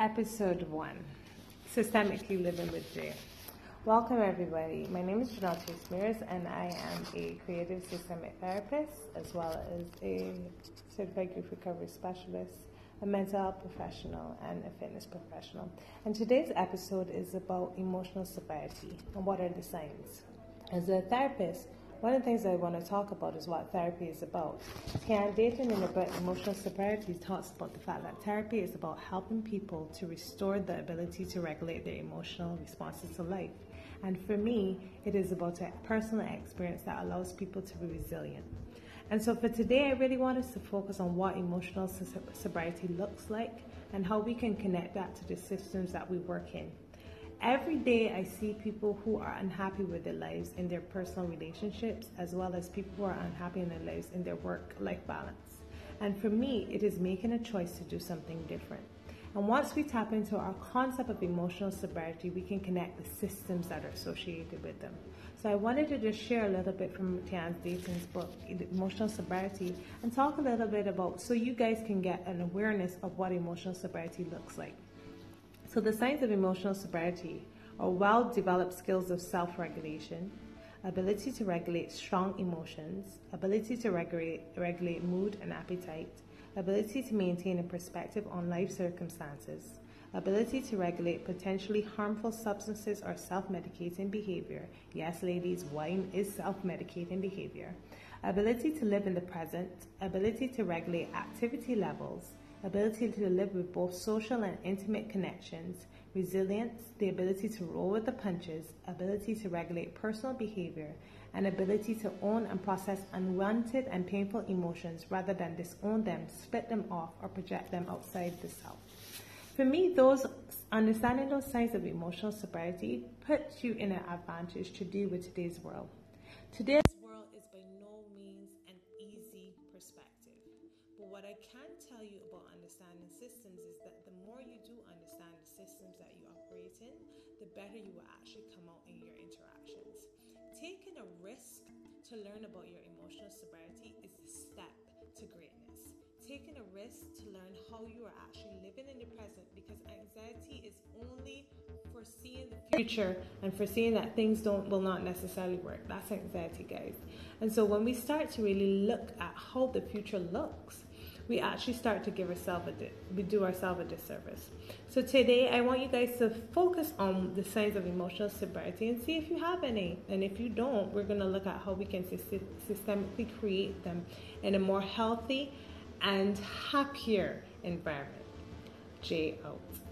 Episode 1 Systemically Living with Jay. Welcome, everybody. My name is Janelle Chase Mears, and I am a creative systemic therapist as well as a certified grief recovery specialist, a mental health professional, and a fitness professional. And today's episode is about emotional sobriety and what are the signs. As a therapist, one of the things I want to talk about is what therapy is about. Tian Dayton in about emotional sobriety talks about the fact that therapy is about helping people to restore the ability to regulate their emotional responses to life. And for me, it is about a personal experience that allows people to be resilient. And so for today, I really want us to focus on what emotional sobriety looks like and how we can connect that to the systems that we work in. Every day, I see people who are unhappy with their lives in their personal relationships, as well as people who are unhappy in their lives in their work life balance. And for me, it is making a choice to do something different. And once we tap into our concept of emotional sobriety, we can connect the systems that are associated with them. So I wanted to just share a little bit from Tian Dayton's book, Emotional Sobriety, and talk a little bit about so you guys can get an awareness of what emotional sobriety looks like. So, the signs of emotional sobriety are well developed skills of self regulation, ability to regulate strong emotions, ability to regulate, regulate mood and appetite, ability to maintain a perspective on life circumstances, ability to regulate potentially harmful substances or self medicating behavior. Yes, ladies, wine is self medicating behavior. Ability to live in the present, ability to regulate activity levels, ability to live with both social and intimate connections, resilience, the ability to roll with the punches, ability to regulate personal behavior, and ability to own and process unwanted and painful emotions rather than disown them, split them off, or project them outside the self. For me, those understanding those signs of emotional sobriety puts you in an advantage to deal with today's world. Today's what I can tell you about understanding systems is that the more you do understand the systems that you operate in, the better you will actually come out in your interactions. Taking a risk to learn about your emotional sobriety is the step to greatness. Taking a risk to learn how you are actually living in the present because anxiety is only foreseeing the future and foreseeing that things don't will not necessarily work. That's anxiety, guys. And so when we start to really look at how the future looks, we actually start to give ourselves a di- we do ourselves a disservice. So today I want you guys to focus on the signs of emotional sobriety and see if you have any. And if you don't, we're going to look at how we can systemically create them in a more healthy and happier environment. J out.